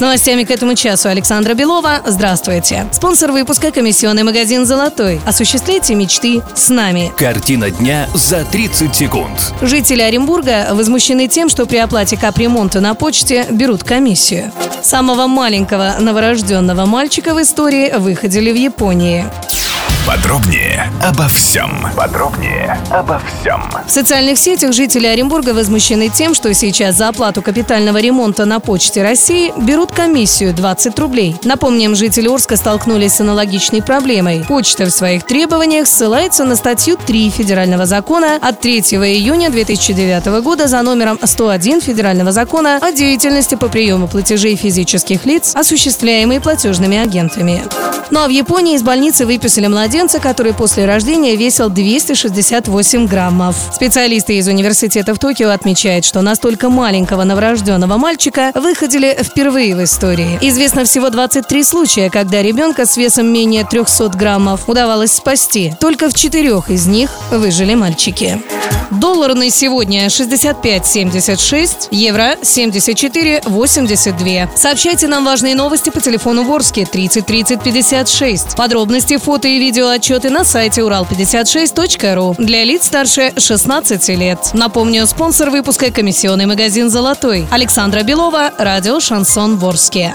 С новостями к этому часу Александра Белова. Здравствуйте. Спонсор выпуска – комиссионный магазин «Золотой». Осуществляйте мечты с нами. Картина дня за 30 секунд. Жители Оренбурга возмущены тем, что при оплате капремонта на почте берут комиссию. Самого маленького новорожденного мальчика в истории выходили в Японии. Подробнее обо всем. Подробнее обо всем. В социальных сетях жители Оренбурга возмущены тем, что сейчас за оплату капитального ремонта на Почте России берут комиссию 20 рублей. Напомним, жители Орска столкнулись с аналогичной проблемой. Почта в своих требованиях ссылается на статью 3 Федерального закона от 3 июня 2009 года за номером 101 Федерального закона о деятельности по приему платежей физических лиц, осуществляемой платежными агентами. Ну а в Японии из больницы выписали младенца, который после рождения весил 268 граммов. Специалисты из университета в Токио отмечают, что настолько маленького новорожденного мальчика выходили впервые в истории. Известно всего 23 случая, когда ребенка с весом менее 300 граммов удавалось спасти. Только в четырех из них выжили мальчики. Доллар на сегодня 65.76, евро 74.82. Сообщайте нам важные новости по телефону Ворске 30 30 56. Подробности, фото и видео отчеты на сайте урал56.ру для лиц старше 16 лет. Напомню, спонсор выпуска комиссионный магазин «Золотой». Александра Белова, радио «Шансон Ворске».